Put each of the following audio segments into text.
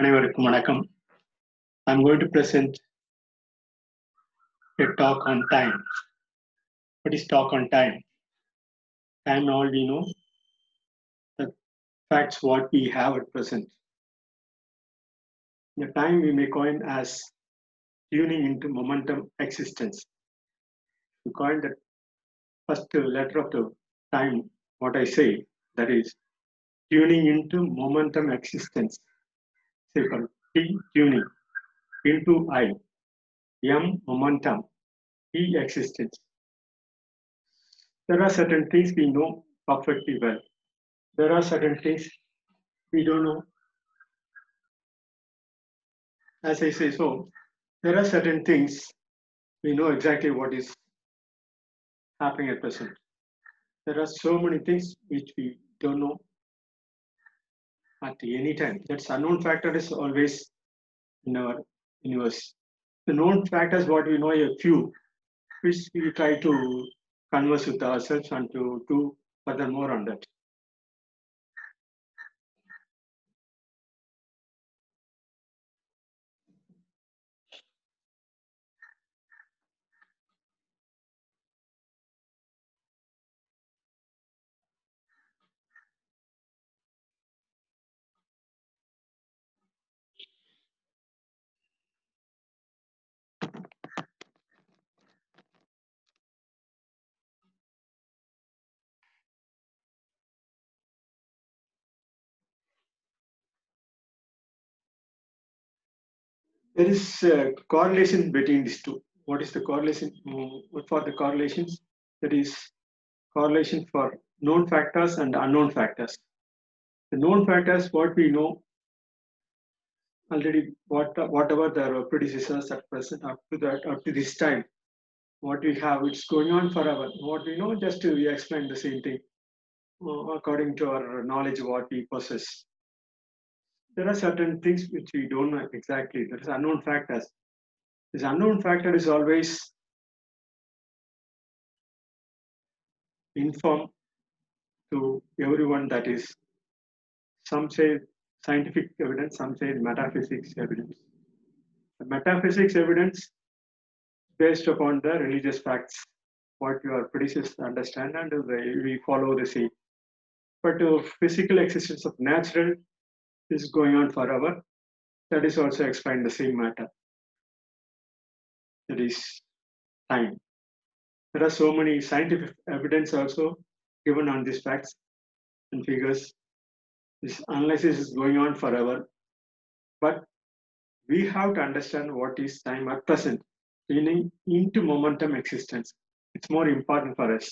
அனைவருக்கும் வணக்கம் I'm going to present a talk on time. What is talk on time? Time all we know, the facts what we have at present. The time we may coin as tuning into momentum existence. To coin the first letter of the time, what I say, that is tuning into momentum existence. for T tuning into I, M momentum, E existence. There are certain things we know perfectly well. There are certain things we don't know. As I say so, there are certain things we know exactly what is happening at present. There are so many things which we don't know at any time. That's unknown factor is always in our universe. The known factors, what we know, a few, which we try to converse with ourselves and to do furthermore on that. There is a correlation between these two. What is the correlation? Mm, for the correlations? There is correlation for known factors and unknown factors. The known factors, what we know already, what whatever the predecessors at present up to that up to this time, what we have, it's going on forever. What we know, just to we explain the same thing uh, according to our knowledge, what we possess there are certain things which we don't know exactly. There is unknown factors. This unknown factor is always informed to everyone that is some say scientific evidence, some say metaphysics evidence. The metaphysics evidence based upon the religious facts, what your predecessors understand, and we follow the same. But uh, physical existence of natural is going on forever. That is also explained the same matter. That is time. There are so many scientific evidence also given on these facts and figures. This analysis is going on forever. But we have to understand what is time at present, meaning into momentum existence. It's more important for us.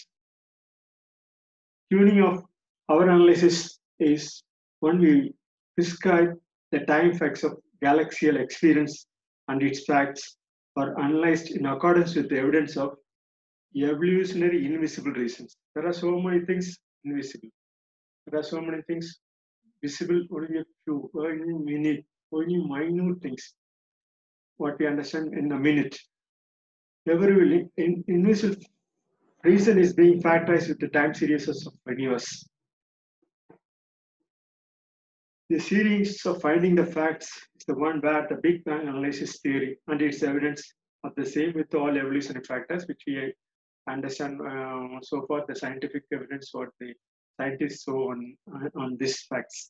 Tuning of our analysis is when we describe the time facts of galaxial experience and its facts are analyzed in accordance with the evidence of evolutionary invisible reasons. There are so many things invisible. There are so many things visible only a few, only minute, only minute things. What we understand in a minute. Every in, invisible reason is being factorized with the time series of universe. The series of finding the facts is the one where the Big Bang analysis theory and its evidence of the same with all evolutionary factors, which we understand uh, so far the scientific evidence what the scientists show on on these facts.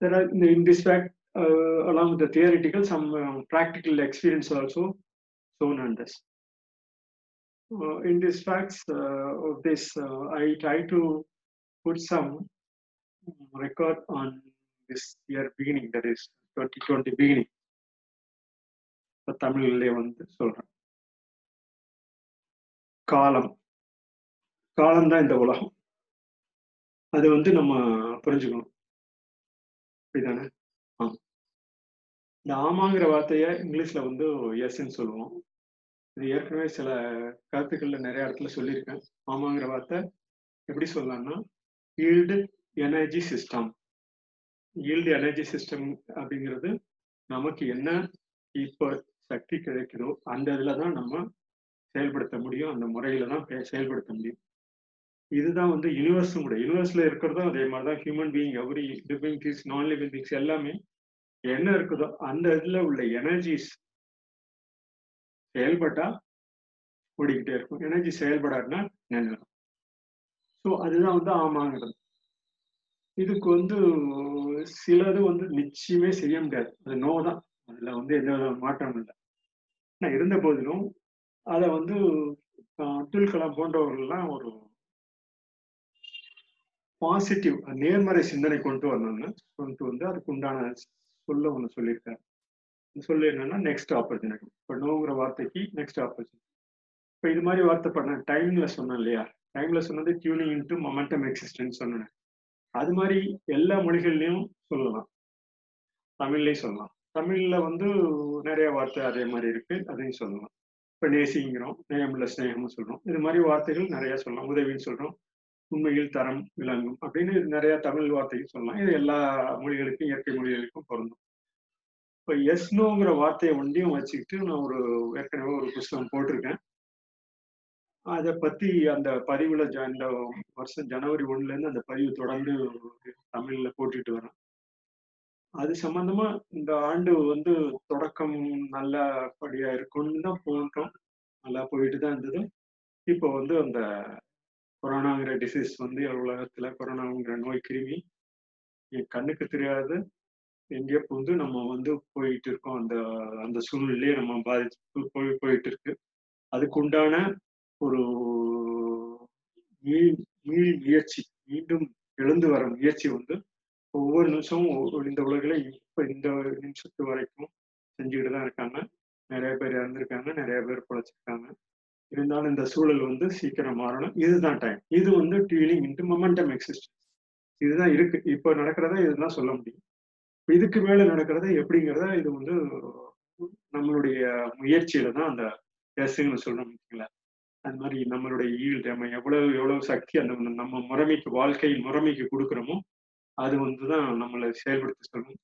There are in this fact, uh, along with the theoretical, some uh, practical experience also shown on this. Uh, in these facts of this, I try to put some record on this year beginning, that is 2020 beginning. இப்போ தமிழ்லே வந்து சொல்றேன். காலம். காலம் தான் இந்த உலகம். அது வந்து நம்ம புரிஞ்சுக்கணும். அப்படிதானே இந்த ஆமாங்கிற வார்த்தைய இங்கிலீஷ்ல வந்து எஸ்ன்னு சொல்லுவோம். இது ஏற்கனவே சில கருத்துக்கள்ல நிறைய இடத்துல சொல்லியிருக்கேன். ஆமாங்கிற வார்த்தை எப்படி சொல்லலாம்னா yield energy system yield energy system அப்படிங்கிறது நமக்கு என்ன இப்போ சக்தி கிடைக்குதோ அந்த இதில் தான் நம்ம செயல்படுத்த முடியும். அந்த முறையில தான் செயல்படுத்த முடியும். இதுதான் வந்து யூனிவர்ஸும் கூட. யூனிவர்ஸில் இருக்கிறதும் அதே மாதிரி தான். Human being every living things non living things எல்லாமே என்ன இருக்குதோ அந்த இதில் உள்ள எனர்ஜிஸ் செயல்பட்டா ஓடிக்கிட்டே இருக்கும். எனர்ஜி செயல்படாதுன்னா நின்றுடும் ஸோ அதுதான் வந்து ஆமாங்கிறது. இதுக்கு வந்து சிலது வந்து நிச்சயமே செய்ய முடியாது. அது நோ தான். அதில் வந்து எந்த வித மாற்றம் இல்லை. ஆனால் இருந்த போதிலும் அதை வந்து அப்துல் கலாம் போன்றவர்கள்லாம் ஒரு பாசிட்டிவ் நேர்மறை சிந்தனை கொண்டு வரணும்னு கொண்டு வந்து அதுக்கு உண்டான சொல்ல ஒன்று சொல்லியிருக்காரு. சொல்ல என்னன்னா நெக்ஸ்ட் ஆப்பர்ச்சுனிட்டி இப்போ நோங்கிற வார்த்தைக்கு நெக்ஸ்ட் ஆப்பர்ச்சுனிட்டி இப்போ இது மாதிரி வார்த்தை பண்ண டைம்ல சொன்னேன் இல்லையா? டைம்ல சொன்னது டியூனிங் இன்ட்டு மொமெண்டம் எக்ஸிஸ்டன்ஸ் சொன்னேன். அது மாதிரி எல்லா மொழிகள்லையும் சொல்லலாம். தமிழ்லையும் சொல்லலாம். தமிழ்ல வந்து நிறைய வார்த்தை அதே மாதிரி இருக்கு. அதையும் சொல்லலாம். இப்போ நேசிங்கிறோம் நேயமுள்ள ஸ்நேகம்னு சொல்றோம். இது மாதிரி வார்த்தைகள் நிறைய சொல்லலாம். உதவின்னு சொல்றோம். உண்மையில் தரம் விளங்கும் அப்படின்னு நிறைய தமிழ் வார்த்தைகள் சொல்லலாம். இது எல்லா மொழிகளுக்கும் இயற்கை மொழிகளுக்கும் பொருந்தும். இப்போ எஸ்னோங்கிற வார்த்தையை ஒன்றையும் வச்சுக்கிட்டு நான் ஒரு ஏற்கனவே ஒரு புஸ்தகம் போட்டிருக்கேன். அதை பத்தி அந்த பதிவுல இந்த வருஷம் ஜனவரி ஒன்னுல இருந்து அந்த பதிவு தொடர்ந்து தமிழ்ல போட்டுட்டு வரேன் அது சம்பந்தமா இந்த ஆண்டு வந்து தொடக்கம் நல்லபடியா இருக்கும்னு தான் போட்டோம். நல்லா போயிட்டு தான் இருந்தது. இப்போ வந்து அந்த கொரோனாங்கிற டிசீஸ் வந்து உலகத்துல கொரோனாங்கிற நோய் கிருமி என் கண்ணுக்கு தெரியாது. எங்கேயோ புகுந்து நம்ம வந்து போயிட்டு இருக்கோம். அந்த அந்த சூழ்நிலையே நம்ம பாதிச்சு போய் போயிட்டு இருக்கு. அதுக்குண்டான ஒரு மீள் முயற்சி மீண்டும் எழுந்து வர முயற்சி வந்து ஒவ்வொரு நிமிஷமும் ஒவ்வொரு- இந்த உலகில இப்ப இந்த நிமிஷத்து வரைக்கும் செஞ்சுக்கிட்டு தான் இருக்காங்க. நிறைய பேர் இறந்துருக்காங்க நிறைய பேர் பொழைச்சிருக்காங்க. இருந்தாலும் இந்த சூழல் வந்து சீக்கிரம் மாறணும். இதுதான் டைம் இது வந்து டீலிங் இன்ட்டு மொமெண்டம் எக்ஸிஸ்டன்ஸ் இதுதான் இருக்கு. இப்போ நடக்கிறத இதுதான் சொல்ல முடியும். இதுக்கு மேலே நடக்கிறத எப்படிங்கிறத இது வந்து நம்மளுடைய முயற்சியில தான் அந்த எஸ்ன்னு சொல்றோம் பார்த்தீங்களா அது மாதிரி நம்மளுடைய ஈல்டு நம்ம எவ்வளவு எவ்வளவு சக்தி அந்த நம்ம முறைமைக்கு வாழ்க்கையின் முறைமைக்கு கொடுக்குறோமோ அது வந்து தான் நம்மளை செயல்படுத்த சொல்லணும்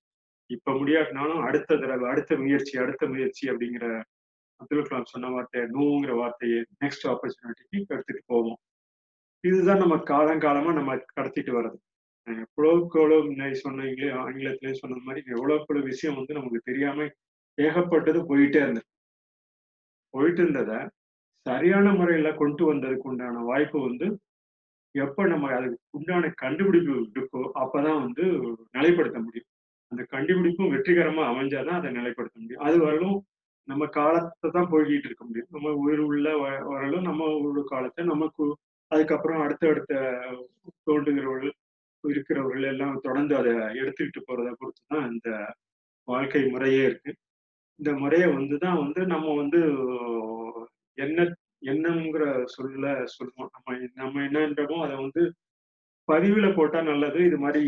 இப்ப முடியாட்டினாலும் அடுத்த தடவை அடுத்த முயற்சி அடுத்த முயற்சி அப்படிங்கிற அப்துல் கலாம் சொன்ன வார்த்தை நோங்கிற வார்த்தையை நெக்ஸ்ட் ஆப்பர்ச்சுனிட்டிக்கு எடுத்துட்டு போவோம். இதுதான் நம்ம காலங்காலமா நம்ம கடத்திட்டு வர்றது. எவ்வளோக்கு எவ்வளவுக்கு எவ்வளவு முன்னாடி சொன்னீங்களே ஆங்கிலத்திலேயே சொன்ன மாதிரி எவ்வளோக்கு எவ்வளோ விஷயம் வந்து நமக்கு தெரியாம ஏகப்பட்டது போயிட்டே இருந்தது போயிட்டு இருந்ததை சரியான முறையில கொண்டு வந்ததுக்கு உண்டான வாய்ப்பு வந்து எப்ப நம்ம அதுக்கு உண்டான கண்டுபிடிப்பு இருக்கோ அப்பதான் வந்து நிலைப்படுத்த முடியும். அந்த கண்டுபிடிப்பும் வெற்றிகரமா அமைஞ்சாதான் அதை நிலைப்படுத்த முடியும். அது வரலும் நம்ம காலத்தை தான் போய்கிட்டு இருக்க முடியும். நம்ம உயிர் உள்ள வ- வரலும் நம்ம ஒரு காலத்தை நமக்கு அதுக்கப்புறம் அடுத்த அடுத்த தோன்றுகிறவர்கள் இருக்கிறவர்கள் எல்லாம் தொடர்ந்து அதை எடுத்துக்கிட்டு போறதை பொறுத்து தான் இந்த வாழ்க்கை முறையே இருக்கு. இந்த முறையை வந்து தான் வந்து நம்ம வந்து என்ன என்னங்கிற சொல்ல சொல்லுவோம். நம்ம நம்ம என்னன்றமோ அதை வந்து பதிவுல போட்டா நல்லது. இது மாதிரி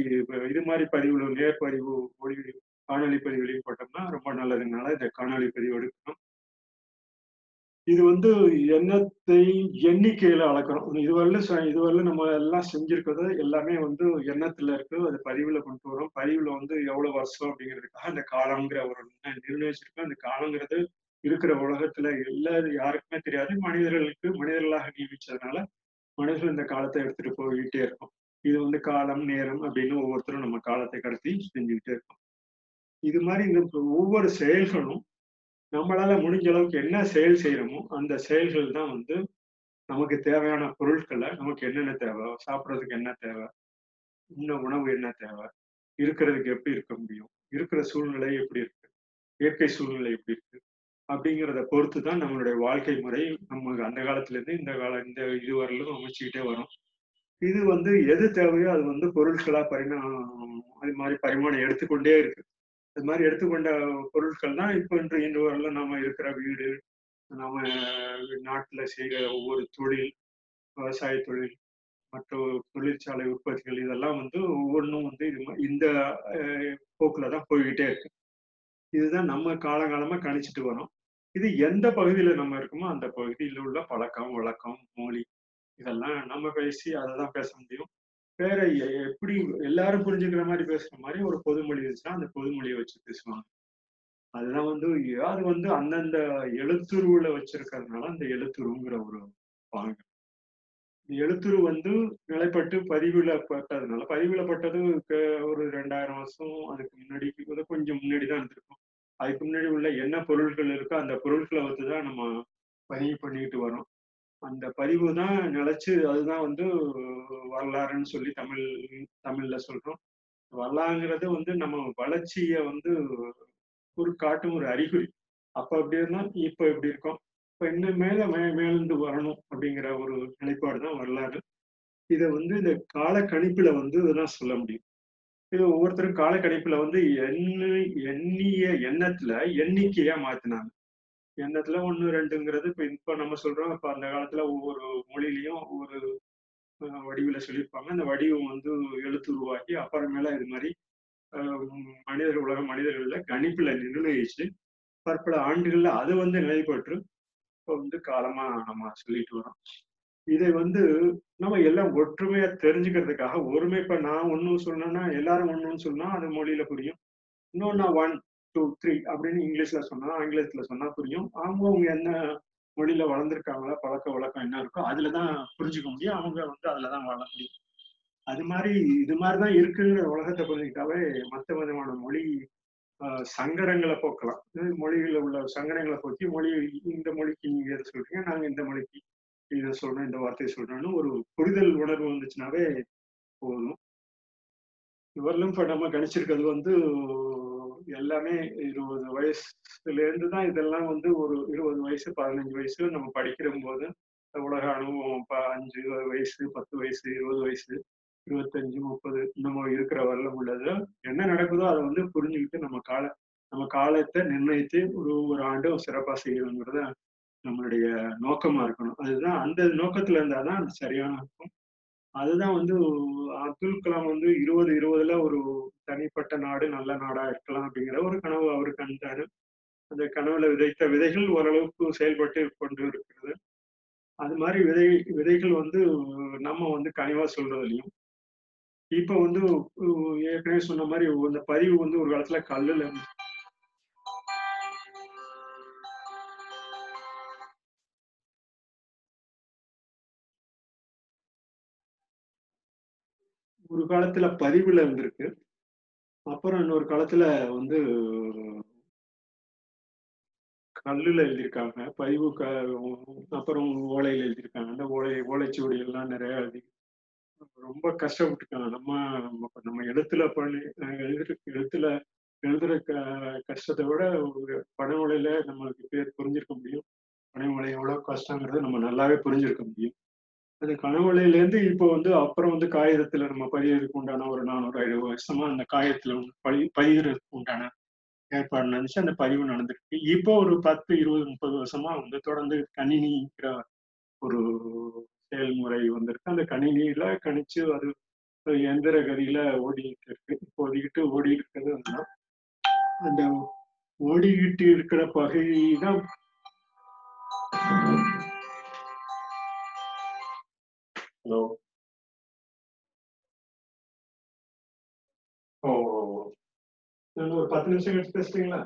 இது மாதிரி பதிவுல நேர்பதிவு மொழி காணொலி பதிவுலையும் போட்டோம்னா ரொம்ப நல்லதுனால இந்த காணொலி பதிவு எடுக்கணும். இது வந்து எண்ணத்தை எண்ணிக்கையில அளக்கிறோம் இதுவரையில இதுவரையில நம்ம எல்லாம் செஞ்சிருக்கிறது எல்லாமே வந்து எண்ணத்துல இருக்கு. அது பதிவுல கொண்டு வரோம் பதிவுல வந்து எவ்வளவு வருஷம் அப்படிங்கிறதுக்காக அந்த காலம்ங்கிற ஒரு நிர்ணயிச்சிருக்கோம். அந்த காலங்கிறது இருக்கிற உலகத்துல எல்லா யாருக்குமே தெரியாது. மனிதர்களுக்கு மனிதர்களாக நியமிச்சதுனால மனிதர்கள் இந்த காலத்தை எடுத்துட்டு போய்கிட்டே இருக்கும். இது வந்து காலம் நேரம் அப்படின்னு ஒவ்வொருத்தரும் நம்ம காலத்தை கடத்தி செஞ்சுக்கிட்டே இருக்கோம். இது மாதிரி இந்த ஒவ்வொரு செயல்களும் நம்மளால முடிஞ்ச அளவுக்கு என்ன செயல் செய்யறோமோ அந்த செயல்கள் தான் வந்து நமக்கு தேவையான பொருட்களை நமக்கு என்னென்ன தேவை சாப்பிட்றதுக்கு என்ன தேவை உண்ண உணவு என்ன தேவை இருக்கிறதுக்கு எப்படி இருக்க முடியும் இருக்கிற சூழ்நிலை எப்படி இருக்கு இயற்கை சூழ்நிலை எப்படி இருக்கு அப்படிங்கிறத பொறுத்து தான் நம்மளுடைய வாழ்க்கை முறை நம்ம அந்த காலத்திலேருந்து இந்த கால இந்த இது அமைச்சுக்கிட்டே வரும். இது வந்து எது தேவையோ அது வந்து பொருட்களா பரிணா அது மாதிரி பரிமாணம் எடுத்துக்கொண்டே இருக்கு. அது மாதிரி எடுத்துக்கொண்ட பொருட்கள் தான் இப்போ இன்று இன்று வரல நாம இருக்கிற வீடு நாம நாட்டில் செய்கிற ஒவ்வொரு தொழில் விவசாய தொழில் மற்ற தொழிற்சாலை உற்பத்திகள் இதெல்லாம் வந்து ஒவ்வொன்றும் வந்து இது இந்த போக்கில் தான் போய்கிட்டே இருக்கு. இதுதான் நம்ம காலங்காலமாக கணிச்சிட்டு வரோம். இது எந்த பகுதியில நம்ம இருக்கோமோ அந்த பகுதியில் உள்ள பழக்கம் வழக்கம் மொழி இதெல்லாம் நம்ம பேசி அதை தான் பேச முடியும். வேற எப்படி எல்லாரும் புரிஞ்சுக்கிற மாதிரி பேசுற மாதிரி ஒரு பொதுமொழி இருந்துச்சுன்னா அந்த பொதுமொழியை வச்சு பேசுவாங்க. அதுதான் வந்து அது வந்து அந்தந்த எழுத்துருவுல வச்சிருக்கிறதுனால அந்த எழுத்துருங்கிற ஒரு பாங்க. எழுத்துரு வந்து நிலைப்பட்டு பதிவிடப்பட்டதுனால பதிவிடப்பட்டது க- ஒரு ரெண்டாயிரம் வருஷம் அதுக்கு முன்னாடி கொஞ்சம் முன்னாடி தான் இருந்திருக்கும். அதுக்கு முன்னாடி உள்ள என்ன பொருட்கள் இருக்கோ அந்த பொருட்களை வந்து தான் நம்ம பதிவு பண்ணிட்டு வரோம் அந்த பதிவு தான் நிலச்சி அதுதான் வந்து வரலாறுன்னு சொல்லி தமிழ் தமிழ்ல சொல்றோம். வரலாறுங்கிறது வந்து நம்ம வளர்ச்சியை வந்து ஒரு காட்டும் ஒரு அறிகுறி. அப்ப அப்படி இருந்தா இப்ப எப்படி இருக்கும். இப்ப இன்னும் மேல மே மேலிருந்து வரணும் அப்படிங்கிற ஒரு நிலைப்பாடு தான் வரலாறு. இதை வந்து இந்த கால கணிப்புல வந்து இதெல்லாம் சொல்ல முடியும். இது ஒவ்வொருத்தரும் காலக்கணிப்புல வந்து எண்ணு எண்ணிய எண்ணத்துல எண்ணிக்கையா மாத்தினாங்க. எண்ணத்துல ஒண்ணு ரெண்டுங்கிறது இப்ப இப்ப நம்ம சொல்றோம். இப்ப அந்த காலத்துல ஒவ்வொரு மொழியிலையும் ஒவ்வொரு வடிவில சொல்லியிருப்பாங்க. அந்த வடிவம் வந்து எழுத்து உருவாக்கி அப்புறமேல இது மாதிரி மனிதர் உலக மனிதர்கள்ல கணிப்புல நிர்ணயிச்சு பற்பல ஆண்டுகள்ல அது வந்து நிலைப்பற்று இப்போ வந்து காலமா நம்ம சொல்லிட்டு வரோம் இதை வந்து நம்ம எல்லாம் ஒற்றுமையா தெரிஞ்சுக்கிறதுக்காக ஒருமை இப்ப நான் ஒண்ணு சொன்னேன்னா எல்லாரும் ஒண்ணுன்னு சொன்னா அது மொழியில புரியும். இன்னொன்னா ஒன் டூ த்ரீ அப்படின்னு இங்கிலீஷ்ல சொன்னா ஆங்கிலத்துல சொன்னா புரியும். அவங்க அவங்க என்ன மொழியில வளர்ந்துருக்காங்களா பழக்க வழக்கம் என்ன இருக்கோ அதுலதான் புரிஞ்சுக்க முடியும். அவங்க வந்து அதுலதான் வாழ முடியும். அது மாதிரி இது மாதிரிதான் இருக்குங்கிற உலகத்தை புரிஞ்சுக்கிட்டாவே மத்த விதமான மொழி சங்கடங்களை போக்கலாம். மொழிகளில் உள்ள சங்கடங்களை போக்கி மொழி இந்த மொழிக்கு நீங்க எதை சொல்றீங்க நாங்க இந்த மொழிக்கு இதை சொல்றேன் இந்த வார்த்தையை சொல்றேன்னு ஒரு புரிதல் உணர்வு வந்துச்சுனாவே போதும். இவரிலும் இப்போ நம்ம கணிச்சிருக்கிறது வந்து எல்லாமே இருபது வயசுல இருந்து தான் இதெல்லாம் வந்து ஒரு இருபது வயசு பதினஞ்சு வயசு நம்ம படிக்கிற போது உலக அனுபவம் ப- அஞ்சு வயசு பத்து வயசு இருபது வயசு இருபத்தஞ்சு முப்பது நம்ம இருக்கிற வரலும் உள்ளது. என்ன நடக்குதோ அதை வந்து புரிஞ்சுக்கிட்டு நம்ம கால நம்ம காலத்தை நிர்ணயித்து ஒரு ஒரு ஆண்டும் சிறப்பா செய்யணுங்கிறத நம்மளுடைய நோக்கமா இருக்கணும். அதுதான் அந்த நோக்கத்துல இருந்தாதான் அது சரியான இருக்கும் அதுதான் வந்து அப்துல் கலாம் வந்து இருபது இருபதுல ஒரு தனிப்பட்ட நாடு நல்ல நாடா இருக்கலாம் அப்படிங்கிற ஒரு கனவு அவரு கண்டாரு. அந்த கனவுல விதைத்த விதைகள் ஓரளவுக்கு செயல்பட்டு கொண்டு இருக்கிறது. அது மாதிரி விதை விதைகள் வந்து நம்ம வந்து கனிவா சொல்றதுலையும் இப்ப வந்து ஏற்கனவே சொன்ன மாதிரி இந்த பதிவு வந்து ஒரு காலத்துல கல்லுல ஒரு காலத்துல பதிவுல இருந்திருக்கு. அப்புறம் இன்னொரு காலத்துல வந்து கல்லுல எழுதியிருக்காங்க. பதிவு க அப்புறம் ஓலையில எழுதியிருக்காங்க. அந்த ஓலை ஓலைச்சுவடி எல்லாம் நிறைய எழுதி ரொம்ப கஷ்டப்பட்டுருக்காங்க நம்ம நம்ம- எழுத்துல பண்ணி அஹ் எழுதுற எழுத்துல எழுதுற க கஷ்டத்தை விட ஒரு பனைமொழியில நம்மளுக்கு பேர் புரிஞ்சிருக்க முடியும். பனைமொழி எவ்வளவு கஷ்டங்கிறது நம்ம நல்லாவே புரிஞ்சிருக்க முடியும். அது கனவுலையிலேருந்து இப்போ வந்து அப்புறம் வந்து காகிதத்துல நம்ம பதியறதுக்கு உண்டான ஒரு நானூறு ஐநூறு வருஷமா அந்த காகிதத்துல வந்து பதி பதிகிறதுக்கு உண்டான ஏற்பாடு நடந்துச்சு. அந்த பதிவு நடந்திருக்கு. இப்போ ஒரு பத்து இருபது முப்பது வருஷமா வந்து தொடர்ந்து கணினிங்கிற ஒரு செயல்முறை வந்திருக்கு. அந்த கணினியில கணிச்சு அது எந்திர கதியில ஓடிட்டு இருக்கு. இப்போதைக்கிட்டு ஓடிட்டு இருக்கிறது அந்த ஓடிக்கிட்டு இருக்கிற பகுதி தான் ஹலோ ஓ ஓ, ஓ. ஒரு பத்து நிமிஷம் கழிச்சு பேசுறீங்களா?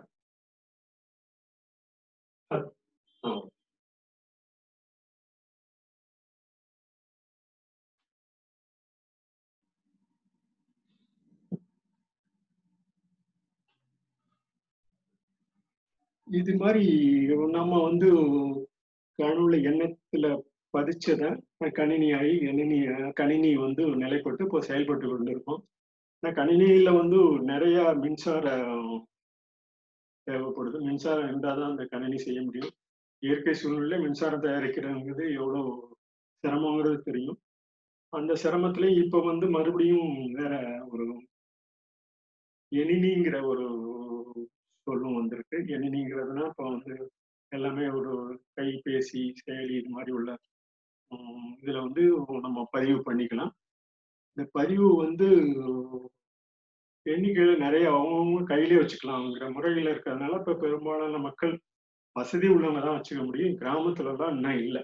இது மாதிரி நம்ம வந்து கனவுல எண்ணத்துல பதிச்சதை கணினியாகி கணினி கணினி வந்து நிலைப்பட்டு இப்போ செயல்பட்டு கொண்டிருக்கோம். ஆனால் கணினியில் வந்து நிறைய மின்சாரம் தேவைப்படுது. மின்சாரம் இருந்தால் தான் அந்த கணினி செய்ய முடியும். இயற்கை சூழ்நிலை மின்சாரம் தயாரிக்கிறதுங்கிறது எவ்வளோ சிரமங்கிறது தெரியும். அந்த சிரமத்துலேயும் இப்போ வந்து மறுபடியும் வேற ஒரு எணினிங்கிற ஒரு சொல்லும் வந்திருக்கு. எனினிங்கிறதுனா இப்போ வந்து எல்லாமே ஒரு கைபேசி செயலி இது மாதிரி உள்ள இதுல வந்து நம்ம பதிவு பண்ணிக்கலாம். இந்த பதிவு வந்து எண்ணிக்கையில நிறைய அவங்கவுங்க கையிலே வச்சுக்கலாம்ங்கிற முறையில இருக்கிறதுனால இப்ப பெரும்பாலான மக்கள் வசதி உள்ளவங்க தான் வச்சுக்க முடியும். கிராமத்துல தான் இன்னும் இல்லை.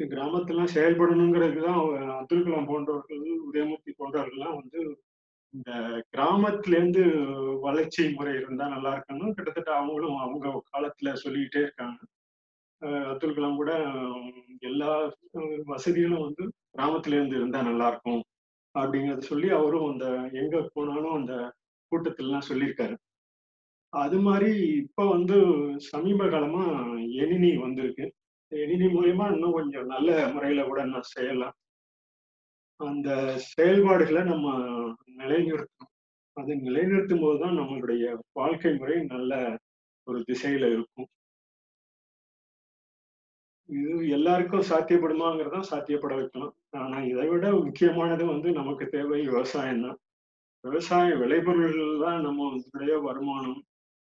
கிராமத்துலாம் செயல்படணுங்கிறது தான் அப்துல் கலாம் போன்றவர்கள் உதயமூர்த்தி போன்றவர்கள்லாம் வந்து இந்த கிராமத்துலேருந்து வளர்ச்சி முறை இருந்தால் நல்லா இருக்கணும் கிட்டத்தட்ட அவங்களும் அவங்க காலத்துல சொல்லிக்கிட்டே இருக்காங்க. அப்துல் கலாம் கூட எல்லா வசதிகளும் வந்து கிராமத்துல இருந்து இருந்தா நல்லா இருக்கும் அப்படிங்கறத சொல்லி அவரும் அந்த எங்க போனாலும் அந்த கூட்டத்திலாம் சொல்லியிருக்காரு அது மாதிரி இப்ப வந்து சமீப காலமா எணினி வந்திருக்கு. எனினி மூலியமா இன்னும் கொஞ்சம் நல்ல முறையில கூட நான் செய்யலாம். அந்த செயல்பாடுகளை நம்ம நிலைநிறுத்தணும். அதை நிலைநிறுத்தும் போதுதான் நம்மளுடைய வாழ்க்கை முறை நல்ல ஒரு திசையில இருக்கும். இது எல்லாருக்கும் சாத்தியப்படுமாங்கிறதா சாத்தியப்பட வைக்கலாம் ஆனா இதை விட முக்கியமானது வந்து நமக்கு தேவை விவசாயம் தான். விவசாய விளைபொருள்கள் தான் நம்மளுடைய வருமானம்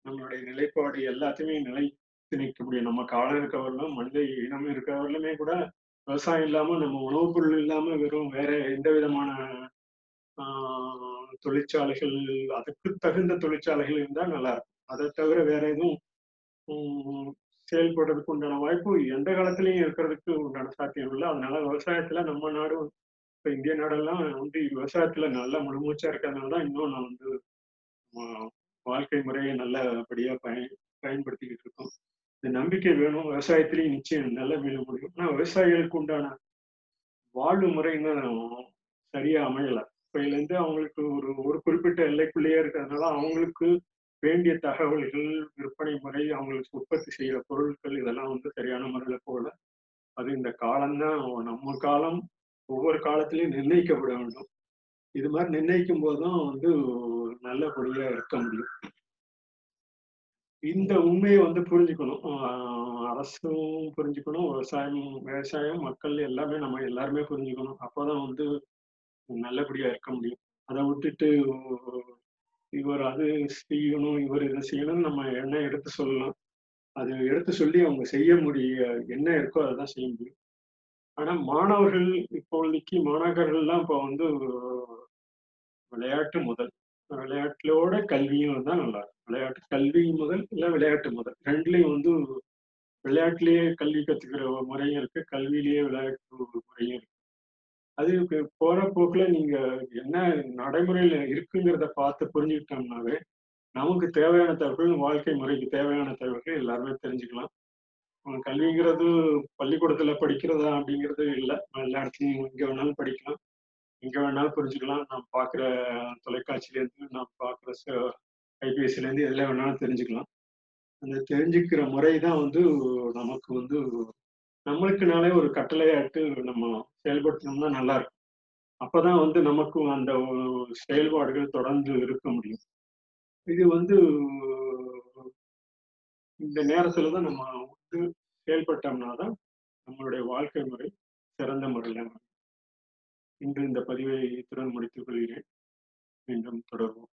நம்மளுடைய நிலைப்பாடு எல்லாத்தையுமே நிலைத்து நிற்கக்கூடிய நம்ம காலம் இருக்கவர்களும் மனித இனம் இருக்கவர்களுமே கூட விவசாயம் இல்லாம நம்ம உணவுப் பொருள் இல்லாம வெறும் வேற எந்த விதமான ஆஹ், தொழிற்சாலைகள் அதுக்கு தகுந்த தொழிற்சாலைகள் இருந்தா நல்லா இருக்கும். அதை தவிர வேற எதுவும் உம், செயல்படுறதுக்கு உண்டான வாய்ப்பு எந்த காலத்திலையும் இருக்கிறதுக்கு உண்டான சாத்தியம் இல்லை. அதனால விவசாயத்துல நம்ம நாடும் இப்ப இந்திய நாடெல்லாம் வந்து விவசாயத்துல நல்ல முழுமூச்சா இருக்கிறதுனால தான் இன்னும் நான் வந்து வாழ்க்கை முறையை நல்லபடியா பயன் பயன்படுத்திக்கிட்டு இருக்கோம். இந்த நம்பிக்கை வேணும். விவசாயத்திலையும் நிச்சயம் நல்ல மீள முடியும். ஆனா விவசாயிகளுக்கு உண்டான வாழ்வு முறை இன்னும் சரியா அமையல. இப்பையில இருந்து அவங்களுக்கு ஒரு ஒரு குறிப்பிட்ட எல்லைக்குள்ளேயே இருக்கிறதுனால அவங்களுக்கு வேண்டிய தகவல்கள் விற்பனை முறை அவங்களுக்கு உற்பத்தி செய்யற பொருட்கள் இதெல்லாம் வந்து சரியான முறையில போல அது இந்த காலம்தான். நம்ம காலம் ஒவ்வொரு காலத்திலையும் நிர்ணயிக்கப்பட வேண்டும். இது மாதிரி நிர்ணயிக்கும் போதுதான் வந்து நல்லபடியா இருக்க முடியும். இந்த உண்மையை வந்து புரிஞ்சுக்கணும். ஆஹ் அரசும் புரிஞ்சுக்கணும் விவசாயம் விவசாயம் மக்கள் எல்லாமே நம்ம எல்லாருமே புரிஞ்சுக்கணும். அப்போதான் வந்து நல்லபடியா இருக்க முடியும். அதை விட்டுட்டு இவர் அது செய்யணும் இவர் இதை செய்யணும்னு நம்ம என்ன எடுத்து சொல்லலாம். அது எடுத்து சொல்லி அவங்க செய்ய முடிய என்ன இருக்கோ அதை தான் செய்ய முடியும். ஆனா மாணவர்கள் இப்போதைக்கு மாணாக்கர்கள்லாம் இப்போ வந்து விளையாட்டு முதல். விளையாட்டுலோட கல்வியும் தான் நல்லா இருக்கும். விளையாட்டு கல்வி முதல் இல்லை விளையாட்டு முதல். ரெண்டுலேயும் வந்து விளையாட்டுலேயே கல்வி கற்றுக்கிற முறையும் இருக்கு. கல்வியிலேயே விளையாட்டு முறையும் இருக்கு. அது போற போக்குல நீங்க என்ன நடைமுறையில இருக்குங்கிறத பார்த்து புரிஞ்சுக்கிட்டோம்னாவே நமக்கு தேவையான தகவல்கள் வாழ்க்கை முறைக்கு தேவையான தகவல்கள் எல்லாருமே தெரிஞ்சுக்கலாம். கல்விங்கிறது பள்ளிக்கூடத்துல படிக்கிறதா அப்படிங்கிறது இல்லை. எல்லா இடத்துலையும் எங்க வேணாலும் படிக்கலாம். எங்க வேணாலும் புரிஞ்சுக்கலாம். நாம் பார்க்குற தொலைக்காட்சியிலேருந்து நாம் பார்க்குற கைபேசியில இருந்து எதுல வேணாலும் தெரிஞ்சுக்கலாம். அந்த தெரிஞ்சுக்கிற முறை தான் வந்து நமக்கு வந்து நம்மளுக்குனாலே ஒரு கட்டளையாட்டு நம்ம செயல்படுத்தினோம்னா நல்லா இருக்கும் அப்பதான் வந்து நமக்கும் அந்த செயல்பாடுகள் தொடர்ந்து இருக்க முடியும். இது வந்து இந்த நேரத்துல தான் நம்ம வந்து செயல்பட்டோம்னா தான் நம்மளுடைய வாழ்க்கை முறை சிறந்த முறையில் இன்று இந்த பதிவை இத்துடன் முடித்துக் கொள்கிறேன். மீண்டும் தொடர்வோம்.